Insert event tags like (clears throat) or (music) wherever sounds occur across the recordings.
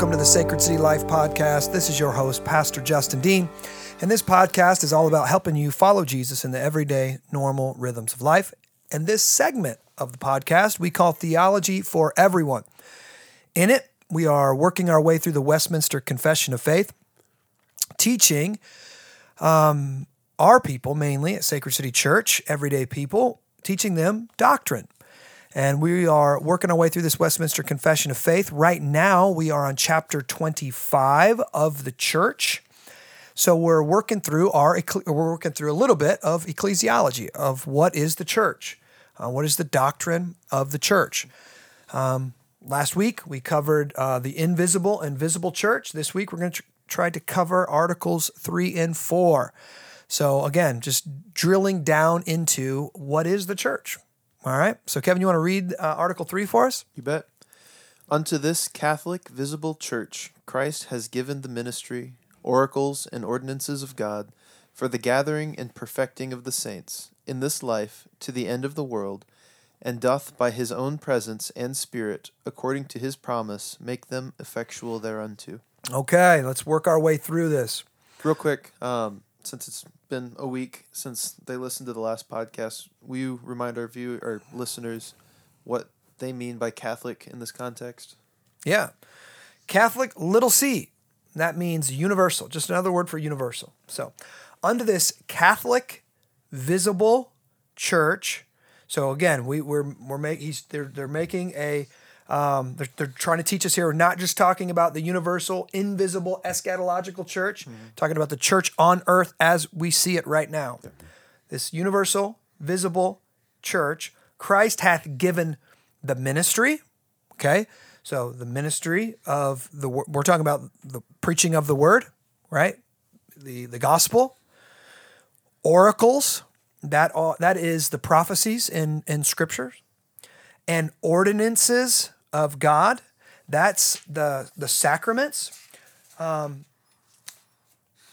Welcome to the Sacred City Life Podcast. This is your host, Pastor Justin Dean. And this podcast is all about helping you follow Jesus in the everyday, normal rhythms of life. And this segment of the podcast we call Theology for Everyone. In it, we are working our way through the Westminster Confession of Faith, teaching um, our people, mainly at Sacred City Church, everyday people, teaching them doctrine. And we are working our way through this Westminster Confession of Faith. Right now, we are on chapter 25 of the church. So we're working through our we're working through a little bit of ecclesiology of what is the church, uh, what is the doctrine of the church. Um, last week we covered uh, the invisible and visible church. This week we're going to tr- try to cover articles three and four. So again, just drilling down into what is the church. All right. So, Kevin, you want to read uh, Article 3 for us? You bet. Unto this Catholic visible church, Christ has given the ministry, oracles, and ordinances of God for the gathering and perfecting of the saints in this life to the end of the world, and doth by his own presence and spirit, according to his promise, make them effectual thereunto. Okay, let's work our way through this. Real quick, um, since it's been a week since they listened to the last podcast, will you remind our view our listeners what they mean by Catholic in this context? Yeah. Catholic, little c. That means universal, just another word for universal. So, under this Catholic visible church, so again, we, we're, we're he's, they're, they're making a um, they're, they're trying to teach us here. We're not just talking about the universal, invisible, eschatological church, mm-hmm. talking about the church on earth as we see it right now. Yeah. This universal, visible church, Christ hath given the ministry. Okay. So the ministry of the, we're talking about the preaching of the word, right? The, the gospel, oracles, that, all, that is the prophecies in, in scriptures, and ordinances of God. That's the the sacraments. Um,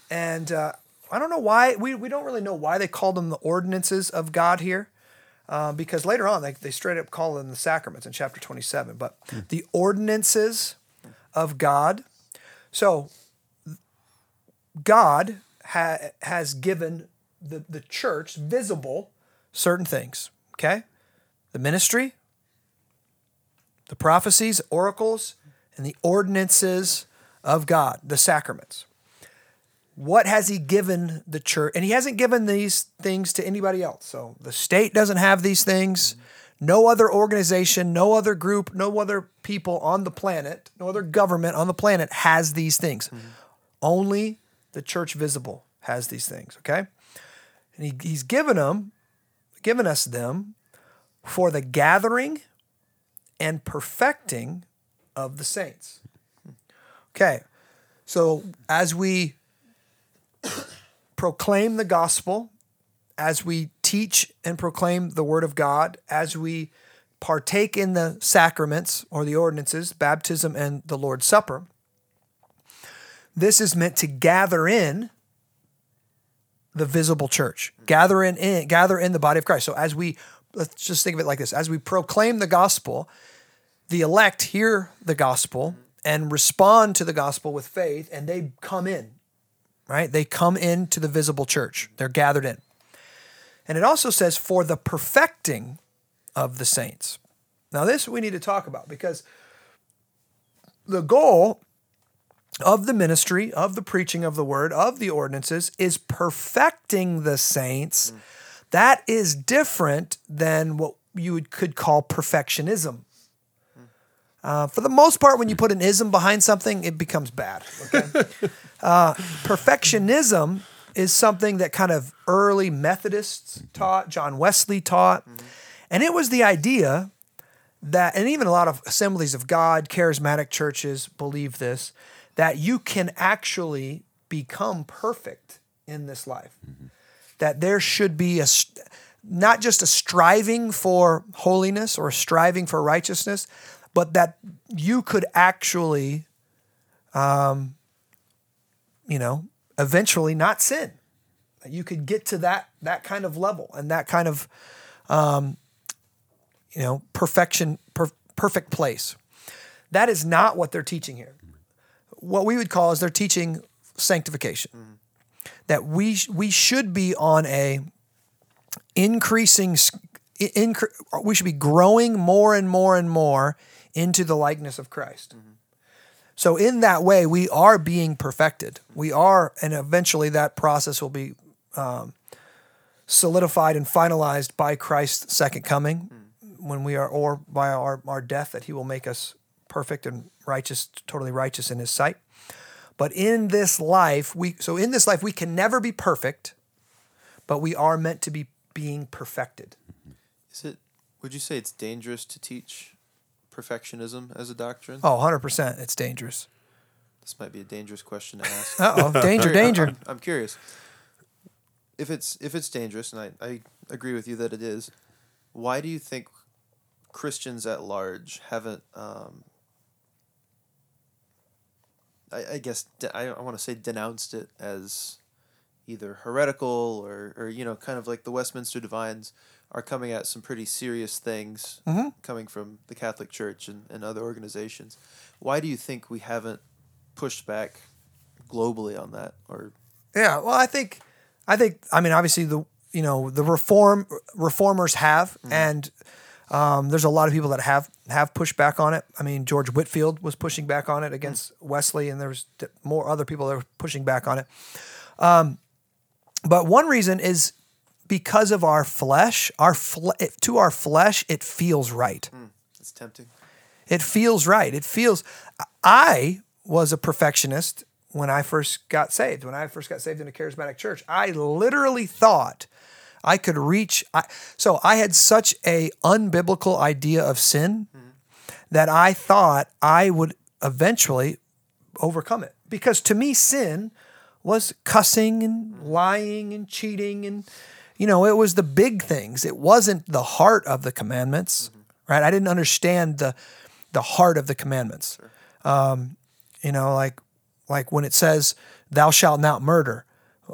and uh, I don't know why we, we don't really know why they called them the ordinances of God here, uh, because later on they, they straight up call them the sacraments in chapter 27. But hmm. the ordinances of God. So God ha- has given the, the church visible certain things. Okay, the ministry, the prophecies, oracles, and the ordinances of God, the sacraments. What has he given the church? And he hasn't given these things to anybody else. So the state doesn't have these things. No other organization, no other group, no other people on the planet, no other government on the planet has these things. Mm-hmm. Only the church visible has these things, okay? And he, he's given them, given us them for the gathering and perfecting of the saints. Okay, so as we proclaim the gospel, as we teach and proclaim the word of God, as we partake in the sacraments or the ordinances, baptism and the Lord's Supper, this is meant to gather in the visible church, gather in, in gather in the body of Christ. So as we let's just think of it like this: as we proclaim the gospel, the elect hear the gospel and respond to the gospel with faith, and they come in, right? They come into the visible church, they're gathered in. And it also says, for the perfecting of the saints. Now, this we need to talk about because the goal of the ministry, of the preaching of the word, of the ordinances is perfecting the saints. Mm. That is different than what you would, could call perfectionism. Uh, for the most part, when you put an ism behind something, it becomes bad. Okay? (laughs) uh, perfectionism is something that kind of early Methodists taught, John Wesley taught. Mm-hmm. And it was the idea that, and even a lot of assemblies of God, charismatic churches believe this, that you can actually become perfect in this life. Mm-hmm. That there should be a, not just a striving for holiness or striving for righteousness, but that you could actually, um, you know, eventually not sin. You could get to that that kind of level and that kind of, um, you know, perfection, per- perfect place. That is not what they're teaching here. What we would call is they're teaching sanctification. That we we should be on a increasing incre- we should be growing more and more and more into the likeness of Christ. So in that way, we are being perfected. We are, and eventually that process will be um, solidified and finalized by Christ's second coming, when we are, or by our, our death, that He will make us perfect and righteous, totally righteous in His sight. But in this life, we so in this life we can never be perfect, but we are meant to be being perfected. Is it? Would you say it's dangerous to teach perfectionism as a doctrine? Oh, 100%. It's dangerous. This might be a dangerous question to (laughs) ask. Oh, danger, danger. I'm, I'm curious. If it's if it's dangerous, and I, I agree with you that it is, why do you think Christians at large haven't? Um, I, I guess I, I want to say denounced it as either heretical or, or you know kind of like the Westminster Divines are coming at some pretty serious things mm-hmm. coming from the Catholic Church and, and other organizations. Why do you think we haven't pushed back globally on that or? Yeah, well, I think, I think, I mean, obviously the you know the reform reformers have, mm-hmm. and um, there's a lot of people that have have pushed back on it. I mean, George Whitefield was pushing back on it against Wesley, and there's more other people that were pushing back on it. Um, but one reason is because of our flesh. Our fle- to our flesh, it feels right. it's tempting? It feels right. It feels. I was a perfectionist when I first got saved. When I first got saved in a charismatic church, I literally thought I could reach. I, so I had such a unbiblical idea of sin that I thought I would eventually overcome it. Because to me, sin was cussing and lying and cheating and you know it was the big things it wasn't the heart of the commandments right i didn't understand the the heart of the commandments um, you know like like when it says thou shalt not murder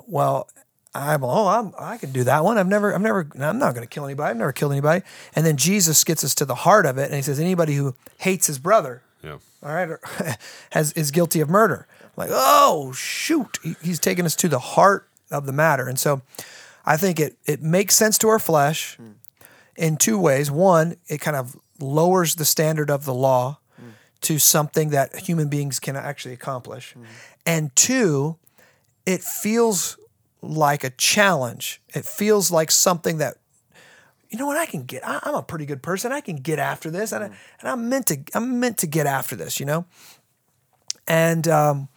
well i'm oh I'm, i can do that one. I've never i've never i'm not going to kill anybody. I've never killed anybody. And then jesus gets us to the heart of it and he says anybody who hates his brother Yeah. all right, or (laughs) has is guilty of murder. Like, oh shoot, He- he's taking us to the heart of the matter, and so I think it it makes sense to our flesh hmm. in two ways. One, it kind of lowers the standard of the law hmm. to something that human beings can actually accomplish, hmm. and two, it feels like a challenge. It feels like something that you know what I can get. I, I'm a pretty good person. I can get after this, and, I, and I'm meant to. I'm meant to get after this. You know, and um,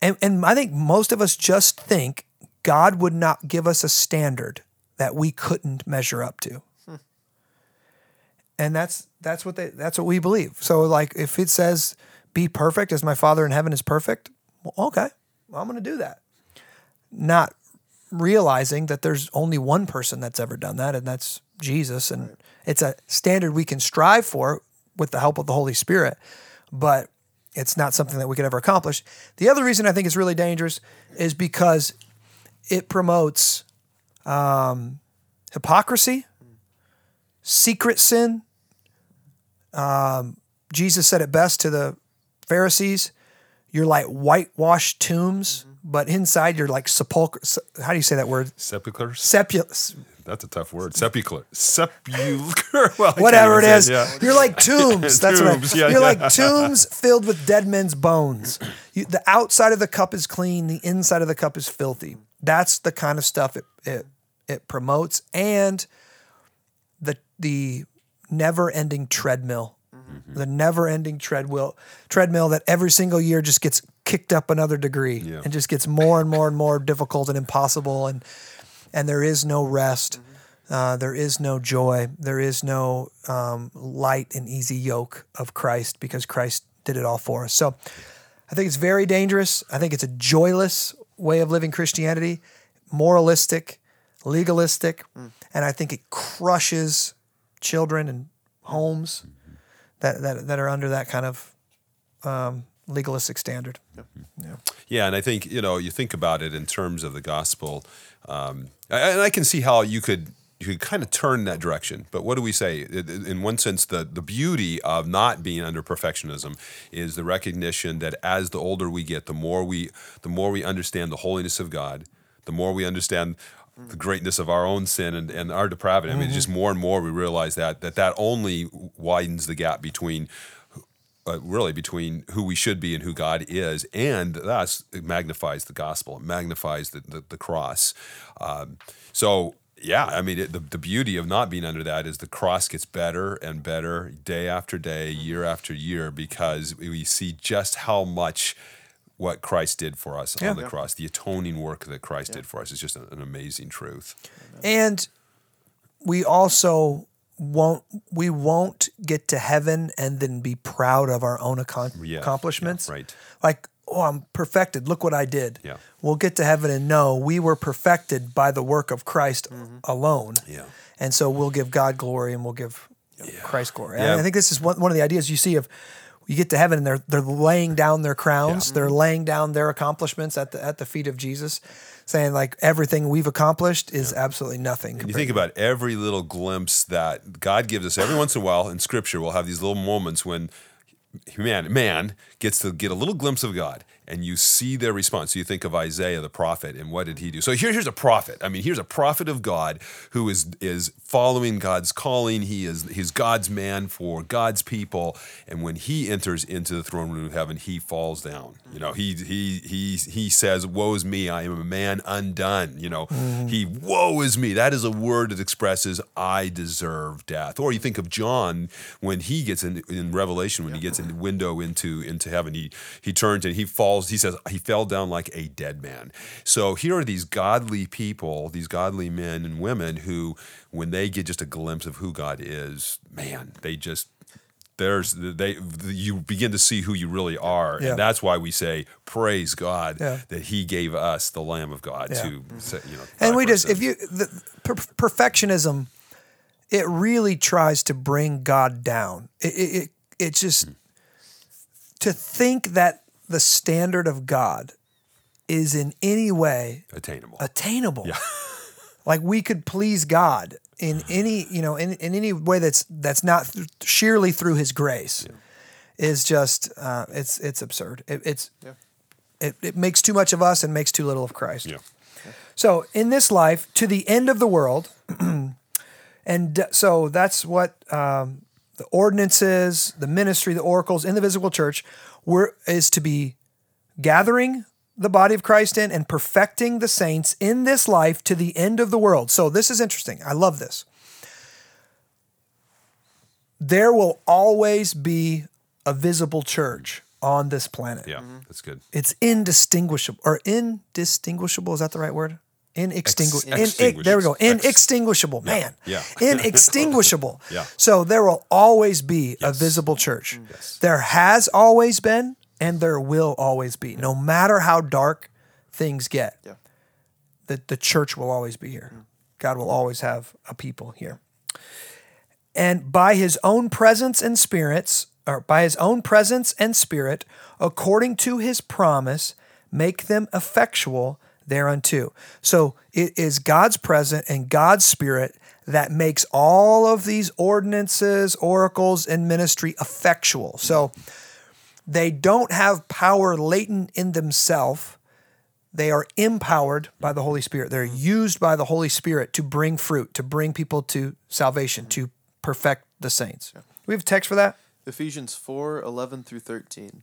and and I think most of us just think God would not give us a standard that we couldn't measure up to, and that's that's what they that's what we believe. So like if it says be perfect as my Father in heaven is perfect, well, okay, well, I'm going to do that. Not realizing that there's only one person that's ever done that, and that's Jesus. And it's a standard we can strive for with the help of the Holy Spirit, but it's not something that we could ever accomplish. The other reason I think it's really dangerous is because it promotes um, hypocrisy, secret sin. Um, Jesus said it best to the Pharisees you're like whitewashed tombs, but inside you're like sepulcher. How do you say that word? Sepulchres. Sepu- That's a tough word. Sepulchre. Sepulchre. (laughs) Well, whatever it is. Yeah. You're like tombs. That's Tombs, what I, yeah, you're yeah. like (laughs) tombs filled with dead men's bones. You, the outside of the cup is clean. The inside of the cup is filthy. That's the kind of stuff it it, it promotes, and the the never ending treadmill, the never ending treadmill treadmill that every single year just gets kicked up another degree Yeah. and just gets more and more and more difficult and impossible and and there is no rest. Uh, there is no joy. There is no um, light and easy yoke of Christ because Christ did it all for us. So I think it's very dangerous. I think it's a joyless way of living Christianity, moralistic, legalistic, and I think it crushes children and homes that, that, that are under that kind of um, legalistic standard. Yeah, yeah. yeah, and I think you know you think about it in terms of the gospel, um, I- and I can see how you could you could kind of turn that direction. But what do we say? It- it- In one sense, the the beauty of not being under perfectionism is the recognition that as the older we get, the more we the more we understand the holiness of God, the more we understand the greatness of our own sin and, and our depravity. I mean, just more and more we realize that that that only widens the gap between uh, really between who we should be and who God is, and thus it magnifies the gospel, it magnifies the the, the cross. Um, so. Yeah, I mean, it, the, the beauty of not being under that is the cross gets better and better day after day, year after year, because we see just how much what Christ did for us Yeah. on the cross, the atoning work that Christ did for us is just an, an amazing truth. And we also won't we won't get to heaven and then be proud of our own accom- Yeah, accomplishments. yeah, right. Like, oh, I'm perfected. Look what I did. Yeah. We'll get to heaven and know we were perfected by the work of Christ mm-hmm. alone. Yeah. And so we'll give God glory and we'll give Christ glory. And I think this is one, one of the ideas you see of you get to heaven and they're they're laying down their crowns, they're laying down their accomplishments at the at the feet of Jesus, saying like everything we've accomplished is absolutely nothing. You think about every little glimpse that God gives us every once in a while in Scripture. We'll have these little moments when man man gets to get a little glimpse of God, and you see their response. So you think of Isaiah the prophet, and what did he do? So here, here's a prophet. I mean, here's a prophet of God who is is following God's calling. He is he's God's man for God's people, and when he enters into the throne room of heaven, he falls down. You know, he he he he says, "Woe is me! I am a man undone." You know, mm. he woe is me. That is a word that expresses I deserve death. Or you think of John when he gets in in Revelation when he gets in the window into into heaven. He he turns and he falls. He says he fell down like a dead man. So here are these godly people, these godly men and women who, when they get just a glimpse of who God is, man, they just there's they you begin to see who you really are Yeah. and that's why we say praise god Yeah. that he gave us the lamb of god Yeah. to you know and we just if you the per- perfectionism it really tries to bring god down it it, it it's just hmm. to think that the standard of god is in any way attainable. attainable. (laughs) Like we could please god in any you know in, in any way that's that's not th- sheerly through his grace is just uh, it's it's absurd. It, it's it, it makes too much of us and makes too little of christ. Yeah. So in this life, to the end of the world, (clears throat) and d- so that's what um, the ordinances, the ministry, the oracles in the visible church were is to be gathering the body of Christ in and perfecting the saints in this life to the end of the world. So this is interesting. I love this. There will always be a visible church on this planet. yeah that's good It's indistinguishable or indistinguishable. Is that the right word? Inextinguishable. Ex- In, there we go. Inextinguishable. Man. yeah. (laughs) Inextinguishable. Yeah. So there will always be a visible church. Mm. There has always been and there will always be. No matter how dark things get, Yeah. the, the church will always be here. Mm. God will always have a people here. And by his own presence and spirits, or by his own presence and spirit, according to his promise, make them effectual thereunto. So it is God's presence and God's spirit that makes all of these ordinances, oracles, and ministry effectual. So they don't have power latent in themselves. They are empowered by the Holy Spirit. They're used by the Holy Spirit to bring fruit, to bring people to salvation, to perfect the saints. We have a text for that? Ephesians 4 11 through 13.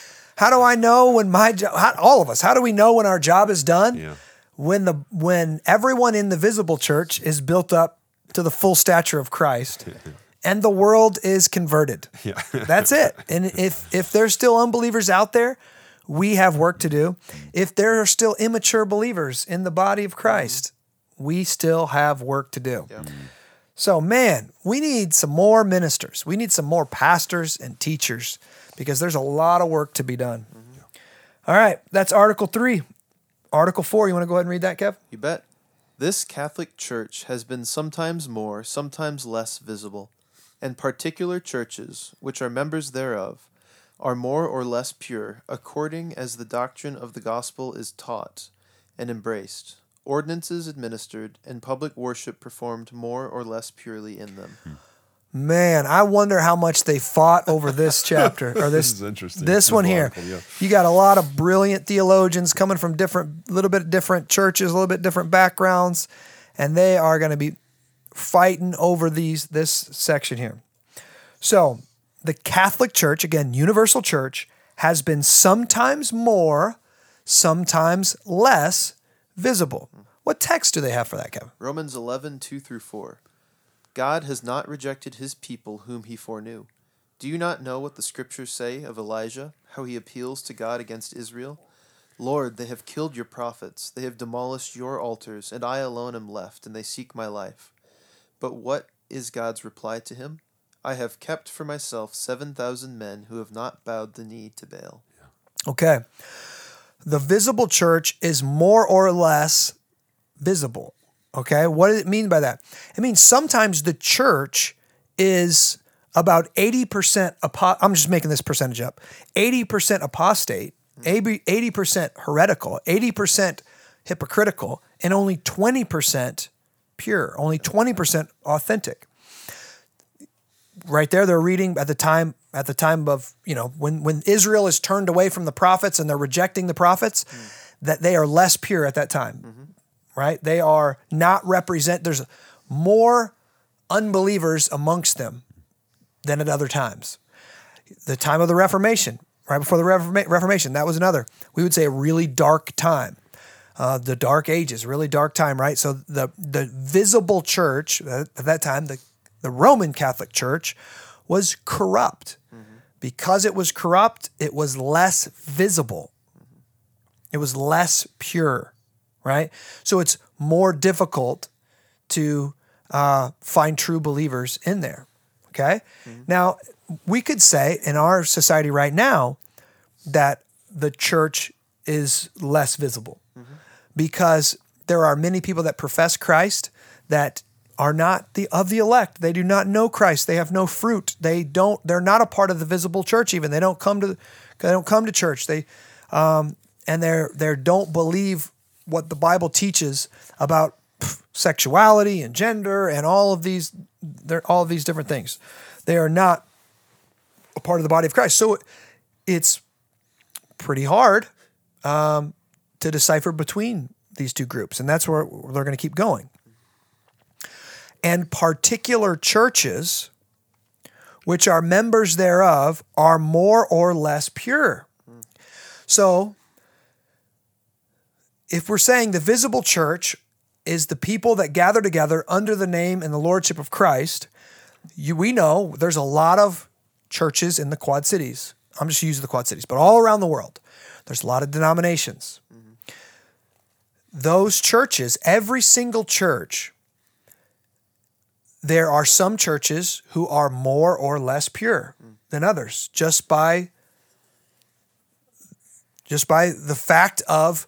How do I know when my job, all of us, how do we know when our job is done? Yeah. When the when everyone in the visible church is built up to the full stature of Christ (laughs) and the world is converted. (laughs) Yeah. That's it. And if if there's still unbelievers out there, we have work to do. If there are still immature believers in the body of Christ, we still have work to do. Yeah. So, man, we need some more ministers. We need some more pastors and teachers because there's a lot of work to be done. All right, that's Article 3. Article 4, you want to go ahead and read that, Kev? You bet. This Catholic Church has been sometimes more, sometimes less visible, and particular churches, which are members thereof, are more or less pure, according as the doctrine of the gospel is taught and embraced, ordinances administered, and public worship performed more or less purely in them. Hmm. Man, I wonder how much they fought over this (laughs) chapter or this. This is interesting. This This one here. article, yeah. You got a lot of brilliant theologians coming from different, little bit different churches, a little bit different backgrounds, and they are going to be fighting over these this section here. So, the Catholic Church, again, universal church, has been sometimes more, sometimes less visible. What text do they have for that, Kevin? Romans 11, 2 through 4. God has not rejected his people whom he foreknew. Do you not know what the scriptures say of Elijah, how he appeals to God against Israel? Lord, they have killed your prophets, they have demolished your altars, and I alone am left, and they seek my life. But what is God's reply to him? I have kept for myself 7,000 men who have not bowed the knee to Baal. Okay. The visible church is more or less visible. Okay. What does it mean by that? It means sometimes the church is about 80% apo- I'm just making this percentage up. 80% apostate, 80 80% heretical, 80% hypocritical, and only 20% pure, only 20% authentic right there they're reading at the time at the time of you know when when Israel is turned away from the prophets and they're rejecting the prophets mm. that they are less pure at that time mm-hmm. Right? They are not represent there's more unbelievers amongst them than at other times. The time of the reformation right before the Reforma- reformation that was another we would say a really dark time. Uh, the dark ages really dark time right? So the the visible church uh, at that time the the roman catholic church was corrupt. Because it was corrupt it was less visible. It was less pure right so it's more difficult to uh, find true believers in there okay now we could say in our society right now that the church is less visible because there are many people that profess Christ that are not the of the elect. They do not know Christ. They have no fruit. They don't. They're not a part of the visible church. Even they don't come to. They don't come to church. They, um, and they're they don't believe what the Bible teaches about sexuality and gender and all of these. All of these different things. They are not a part of the body of Christ. So it's pretty hard um, to decipher between these two groups, and that's where they're going to keep going. And particular churches, which are members thereof, are more or less pure. So, if we're saying the visible church is the people that gather together under the name and the lordship of Christ, you, we know there's a lot of churches in the Quad Cities. I'm just using the Quad Cities, but all around the world, there's a lot of denominations. Those churches, every single church, there are some churches who are more or less pure than others just by just by the fact of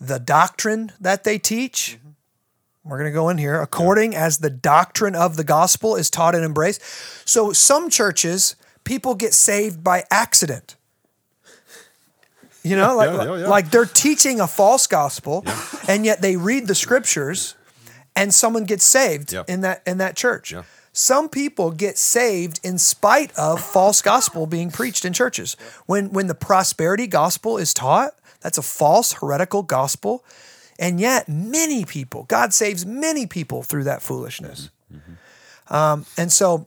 the doctrine that they teach. We're going to go in here according as the doctrine of the gospel is taught and embraced. So some churches people get saved by accident. You know, like, Yeah, yeah, yeah. like they're teaching a false gospel and yet they read the scriptures and someone gets saved Yeah. in that in that church. Yeah. Some people get saved in spite of false gospel being preached in churches. When when the prosperity gospel is taught, that's a false heretical gospel. And yet many people, God saves many people through that foolishness. Um, and so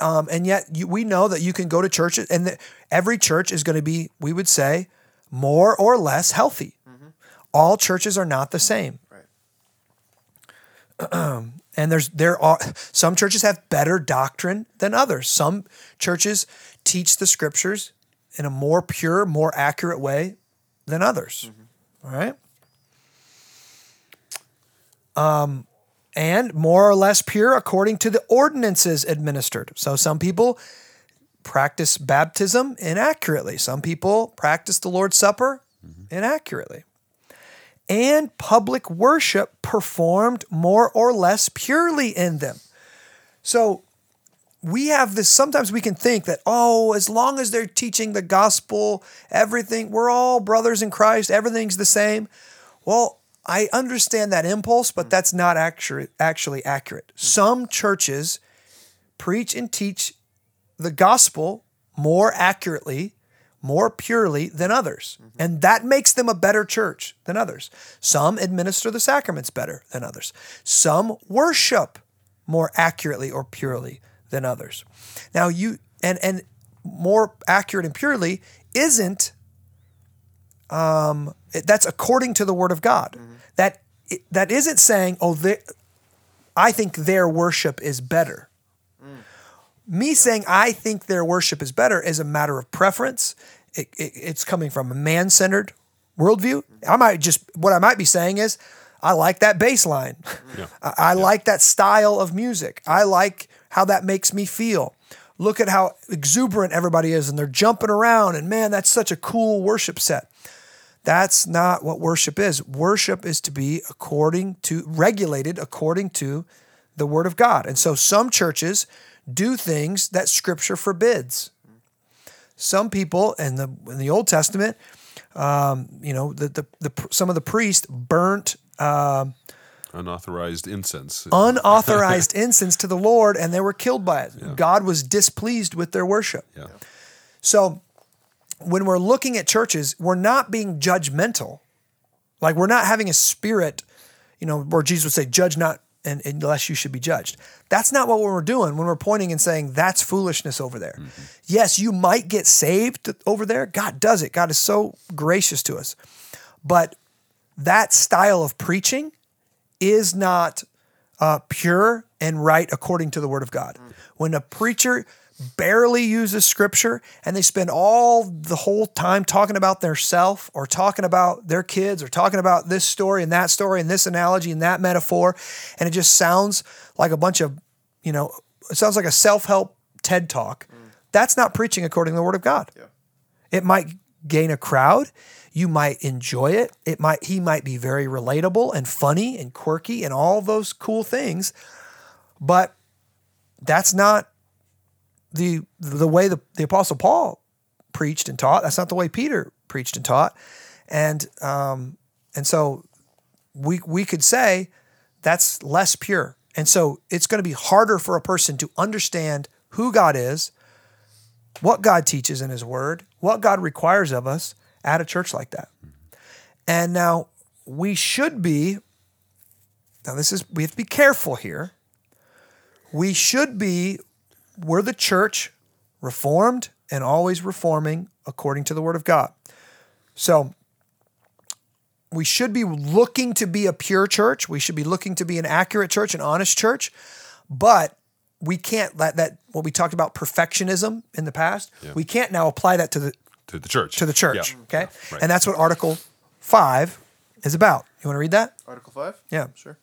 um, and yet you, we know that you can go to church and that every church is going to be, we would say, more or less healthy. All churches are not the same. Right. (clears throat) And there's there are some churches have better doctrine than others. Some churches teach the scriptures in a more pure, more accurate way than others. All right. Um, and more or less pure according to the ordinances administered. So some people practice baptism inaccurately. Some people practice the Lord's Supper inaccurately. And public worship performed more or less purely in them. So we have this sometimes we can think that oh as long as they're teaching the gospel everything we're all brothers in christ everything's the same. Well i understand that impulse but mm. that's not actually actually accurate. Mm. Some churches preach and teach the gospel more accurately more purely than others. Mm-hmm. And that makes them a better church than others. Some administer the sacraments better than others. Some worship more accurately or purely than others. Now you and and more accurate and purely isn't um that's according to the word of God. Mm-hmm. That that isn't saying oh they, I think their worship is better. Mm. Me saying I think their worship is better is a matter of preference. It, it, it's coming from a man-centered worldview. Mm-hmm. I might just what I might be saying is I like that bass line. Mm-hmm. (laughs) I, I like that style of music. I like how that makes me feel. Look at how exuberant everybody is and they're jumping around and man, that's such a cool worship set. That's not what worship is. Worship is to be according to regulated according to the word of God. And so some churches do things that scripture forbids. Some people in the in the Old Testament, um, you know, the, the the some of the priests burnt um, Unauthorized incense. (laughs) unauthorized incense to the Lord and they were killed by it. God was displeased with their worship. yeah. So when we're looking at churches, we're not being judgmental. Like we're not having a spirit, you know, where Jesus would say, judge not and, unless you should be judged. That's not what we're doing when we're pointing and saying that's foolishness over there. Mm-hmm. Yes, you might get saved over there. God does it. God is so gracious to us. But that style of preaching is not uh, pure and right according to the word of God. When a preacher barely uses scripture and they spend all the whole time talking about their self or talking about their kids or talking about this story and that story and this analogy and that metaphor and it just sounds like a bunch of you know it sounds like a self-help ted talk that's not preaching according to the word of god. It might gain a crowd you might enjoy it. It might he might be very relatable and funny and quirky and all those cool things but that's not the the way the, the apostle paul preached and taught. That's not the way peter preached and taught. And um and so we we could say that's less pure. And so it's going to be harder for a person to understand who god is what god teaches in his word what god requires of us at a church like that and now we should be now this is we have to be careful here we should be we're the church reformed and always reforming according to the word of God. So we should be looking to be a pure church. We should be looking to be an accurate church, an honest church, but we can't let that what we talked about perfectionism in the past. We can't now apply that to the To the church. to the church. Yeah. Okay. Yeah, right. And that's what Article five is about. You want to read that? Article 5? Yeah. Sure.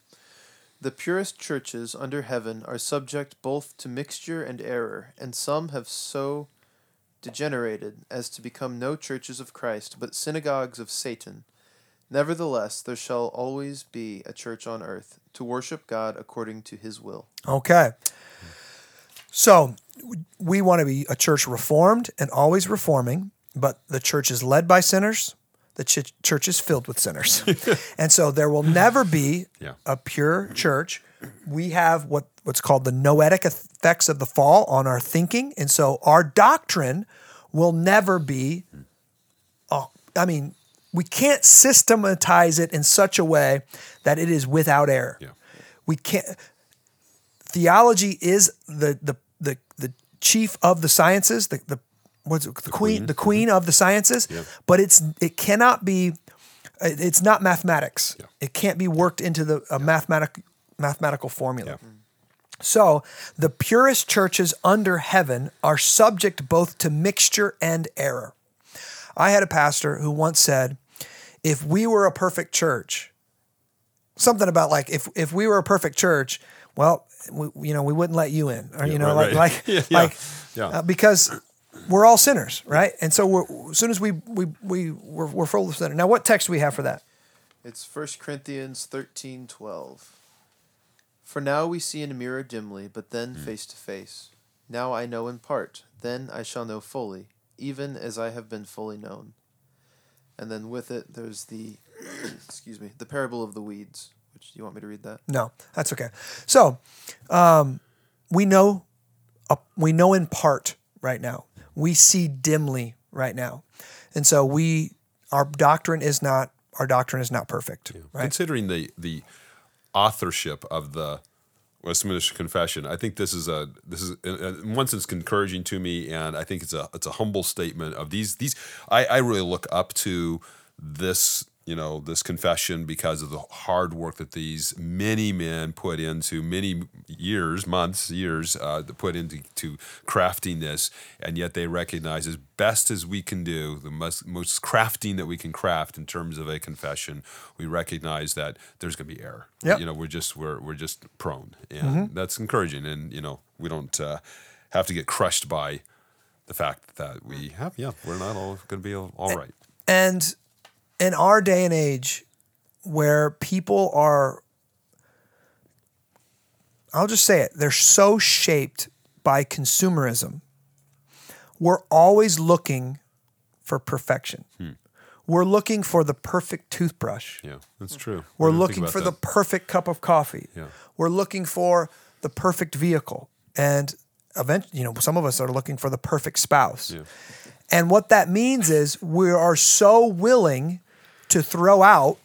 The purest churches under heaven are subject both to mixture and error, and some have so degenerated as to become no churches of Christ, but synagogues of Satan. Nevertheless, there shall always be a church on earth to worship God according to his will. Okay. So we want to be a church reformed and always reforming, but the church is led by sinners. The ch- church is filled with sinners. (laughs) and so there will never be Yeah. a pure church. We have what, what's called the noetic effects of the fall on our thinking. And so our doctrine will never be, oh, I mean, we can't systematize it in such a way that it is without error. Yeah. We can't theology is the the the the chief of the sciences, the the what's it, the, queen, the queen of the sciences, Yeah. but it's it cannot be it's not mathematics. Yeah. It can't be worked into the a mathematic mathematical formula. So, the purest churches under heaven are subject both to mixture and error. I had a pastor who once said, if we were a perfect church, something about like if if we were a perfect church, well, we, you know, we wouldn't let you in, or you know, right, like right. like Yeah, (laughs) yeah, like yeah. uh, because we're all sinners, right? And so we're, as soon as we we we we're, we're full of sin. Now, what text do we have for that? It's 1 Corinthians thirteen twelve. For now we see in a mirror dimly, but then face to face. Now I know in part, then I shall know fully, even as I have been fully known. And then with it, there's the, (coughs) excuse me, the parable of the weeds. Which do you want me to read that? No, that's okay. So, um, we know, uh, we know in part right now. We see dimly right now, and so we, our doctrine is not, our doctrine is not perfect, right? Considering the the authorship of the Westminster Confession, I think this is a this is in one sense encouraging to me, and I think it's a it's a humble statement of these these. I, I really look up to this you know this confession because of the hard work that these many men put into many years, months, years uh, put into to crafting this, and yet they recognize as best as we can do the most most crafting that we can craft in terms of a confession. We recognize that there's going to be error. Yep. You know, we're just we're we're just prone, and that's encouraging. And you know, we don't uh, have to get crushed by the fact that we have. Yeah, we're not all going to be all, all right. And in our day and age where people are I'll just say it, they're so shaped by consumerism. We're always looking for perfection. Hmm. We're looking for the perfect toothbrush. Yeah, that's true. We're I didn't think looking for the perfect cup of coffee. Yeah. We're looking for the perfect vehicle. And eventually, you know, some of us are looking for the perfect spouse. Yeah. And what that means is we are so willing to throw out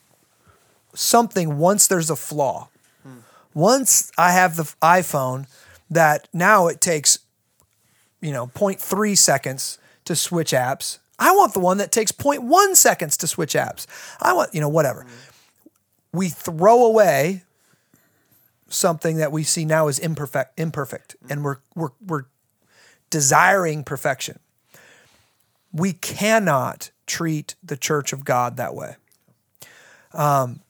something once there's a flaw. Once I have the iPhone that now it takes you know 0.3 seconds to switch apps. I want the one that takes 0.1 seconds to switch apps. I want, you know, whatever. We throw away something that we see now as imperfect imperfect and we're we're we're desiring perfection. We cannot treat the church of God that way. Um,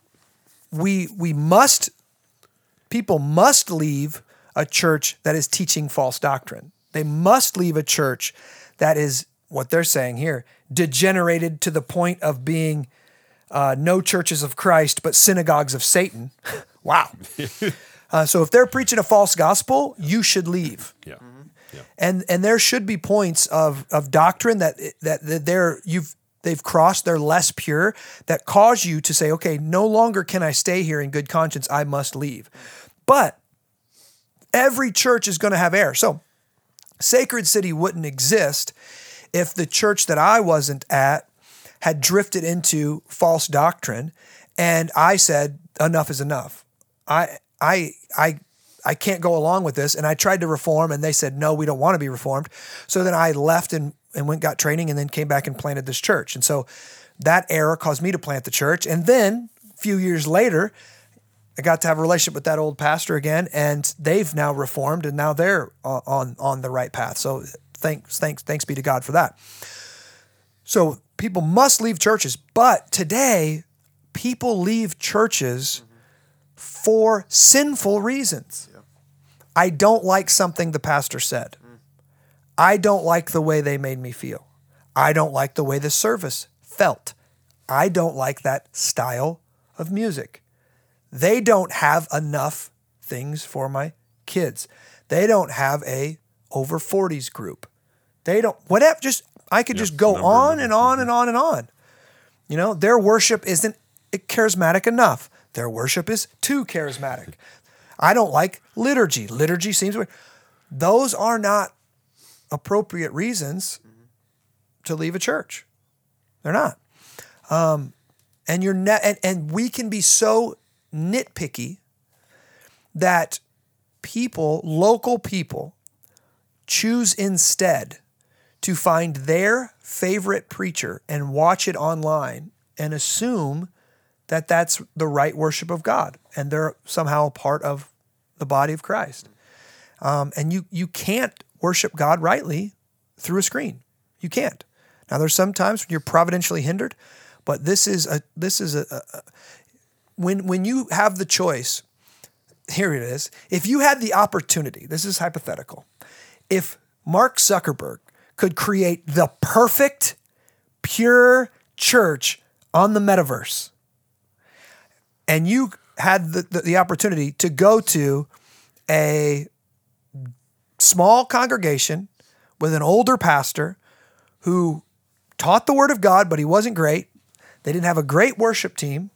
we we must people must leave a church that is teaching false doctrine. They must leave a church that is what they're saying here degenerated to the point of being uh, no churches of Christ but synagogues of Satan. (laughs) wow. (laughs) uh, so if they're preaching a false gospel, you should leave Yeah. Yeah. and and there should be points of of doctrine that that, that they're you've they've crossed they're less pure that cause you to say okay no longer can i stay here in good conscience i must leave. But every church is going to have error. So sacred city wouldn't exist if the church that i wasn't at had drifted into false doctrine and i said enough is enough. I i i I can't go along with this. And I tried to reform, and they said, no, we don't want to be reformed. So then I left and, and went, got training, and then came back and planted this church. And so that error caused me to plant the church. And then a few years later, I got to have a relationship with that old pastor again, and they've now reformed, and now they're on on, the right path. So thanks, thanks, thanks be to God for that. So people must leave churches, but today people leave churches for sinful reasons. I don't like something the pastor said. I don't like the way they made me feel. I don't like the way the service felt. I don't like that style of music. They don't have enough things for my kids. They don't have a over 40s group. They don't whatever just I could just go on and on and on and on. You know, their worship isn't charismatic enough. Their worship is too charismatic. I don't like liturgy. Liturgy seems weird. Those are not appropriate reasons to leave a church. They're not. Um, and you're ne- and, and we can be so nitpicky that people, local people, choose instead to find their favorite preacher and watch it online and assume that that's the right worship of God and they're somehow a part of the body of Christ. Um, and you you can't worship God rightly through a screen. You can't. Now there's some times when you're providentially hindered, but this is a this is a, a when when you have the choice, here it is. If you had the opportunity, this is hypothetical. If Mark Zuckerberg could create the perfect, pure church on the metaverse, and you had the, the, the opportunity to go to a small congregation with an older pastor who taught the word of God, but he wasn't great. They didn't have a great worship team.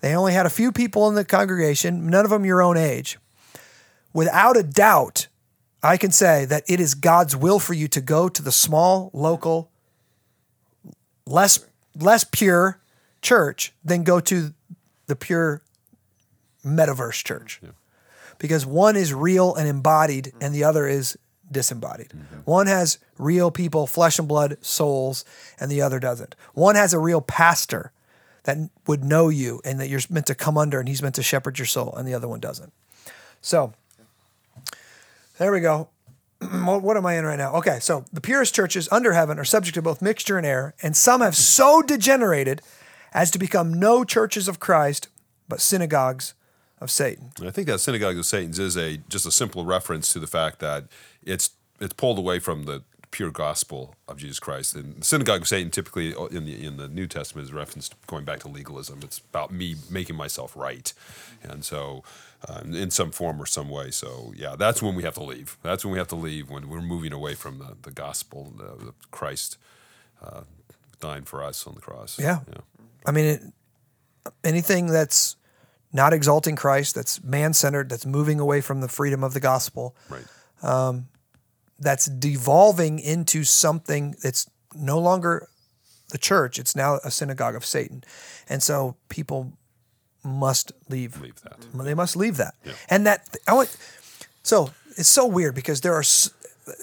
They only had a few people in the congregation, none of them your own age. Without a doubt, I can say that it is God's will for you to go to the small, local, less less pure church than go to the pure metaverse church. Because one is real and embodied mm-hmm. and the other is disembodied. Mm-hmm. One has real people, flesh and blood, souls, and the other doesn't. One has a real pastor that would know you and that you're meant to come under and he's meant to shepherd your soul, and the other one doesn't. So there we go. (clears throat) what what am I in right now? Okay, so the purest churches under heaven are subject to both mixture and error, and some have so degenerated as to become no churches of Christ, but synagogues of Satan. I think that synagogue of Satan's is a just a simple reference to the fact that it's it's pulled away from the pure gospel of Jesus Christ. And the synagogue of Satan typically in the in the New Testament is referenced going back to legalism. It's about me making myself right, and so um, in some form or some way. So yeah, that's when we have to leave. That's when we have to leave when we're moving away from the, the gospel, the, the Christ uh, dying for us on the cross. Yeah. I mean, it, anything that's not exalting Christ, that's man centered, that's moving away from the freedom of the gospel, right. Um, that's devolving into something that's no longer the church, it's now a synagogue of Satan. And so people must leave. Leave that. They must leave that. And that I want so it's so weird because there are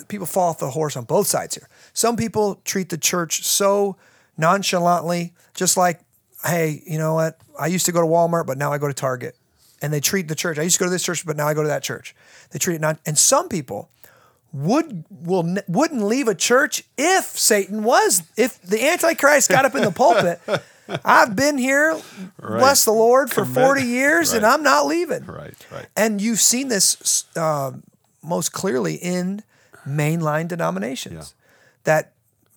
people fall off the horse on both sides here. Some people treat the church so nonchalantly, just like, hey, you know what? I used to go to Walmart, but now I go to Target. And they treat the church. I used to go to this church, but now I go to that church. They treat it not. And some people would will wouldn't leave a church if Satan was if the Antichrist got up in the pulpit. (laughs) I've been here, bless the Lord, for forty years, and I'm not leaving. Right. Right. And you've seen this uh, most clearly in mainline denominations that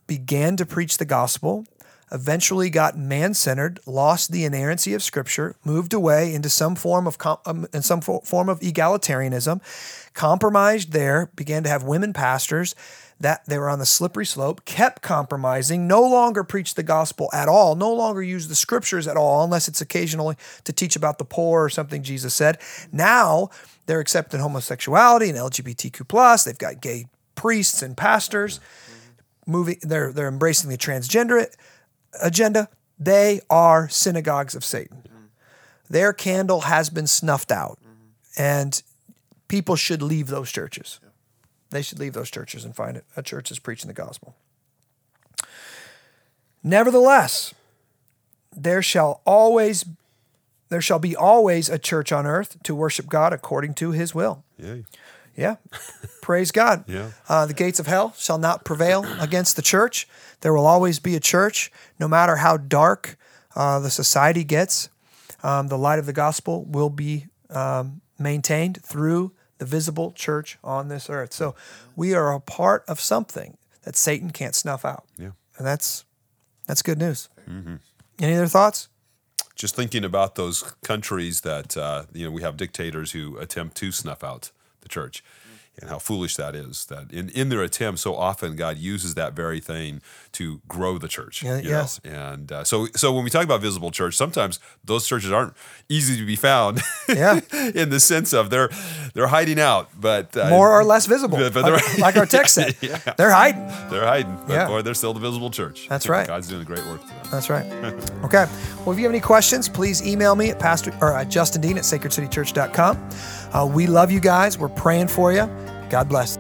began to preach the gospel, eventually got man centered, lost the inerrancy of Scripture, moved away into some form of um, in some fo- form of egalitarianism, compromised there, began to have women pastors. That they were on the slippery slope, kept compromising, no longer preached the gospel at all, no longer used the scriptures at all, unless it's occasionally to teach about the poor or something Jesus said. Now they're accepting homosexuality and LGBTQ plus. They've got gay priests and pastors moving. They're they're embracing the transgender agenda. They are synagogues of Satan. Their candle has been snuffed out, and people should leave those churches. They should leave those churches and find a church that's preaching the gospel. Nevertheless, there shall always there shall be always a church on earth to worship God according to his will. Yeah. Praise God. Yeah. Uh, the gates of hell shall not prevail against the church. There will always be a church, no matter how dark uh, the society gets. Um, the light of the gospel will be um, maintained through the visible church on this earth. So we are a part of something that Satan can't snuff out. Yeah. And that's that's good news. Any other thoughts? just thinking about those countries that uh, you know we have dictators who attempt to snuff out the church and how foolish that is that in, in their attempt so often god uses that very thing to grow the church Yeah, you know? yes. and uh, so so when we talk about visible church sometimes those churches aren't easy to be found (laughs) Yeah. in the sense of they're they're hiding out but uh, More or less visible. but- but like, like our text said. (laughs) They're hiding. they're hiding but Yeah. boy they're still the visible church That's right. god's doing a great work them That's right. (laughs) Okay. Well, if you have any questions, please email me at pastor or at Justin Dean at sacredcitychurch.com. Uh, we love you guys. We're praying for you. God bless.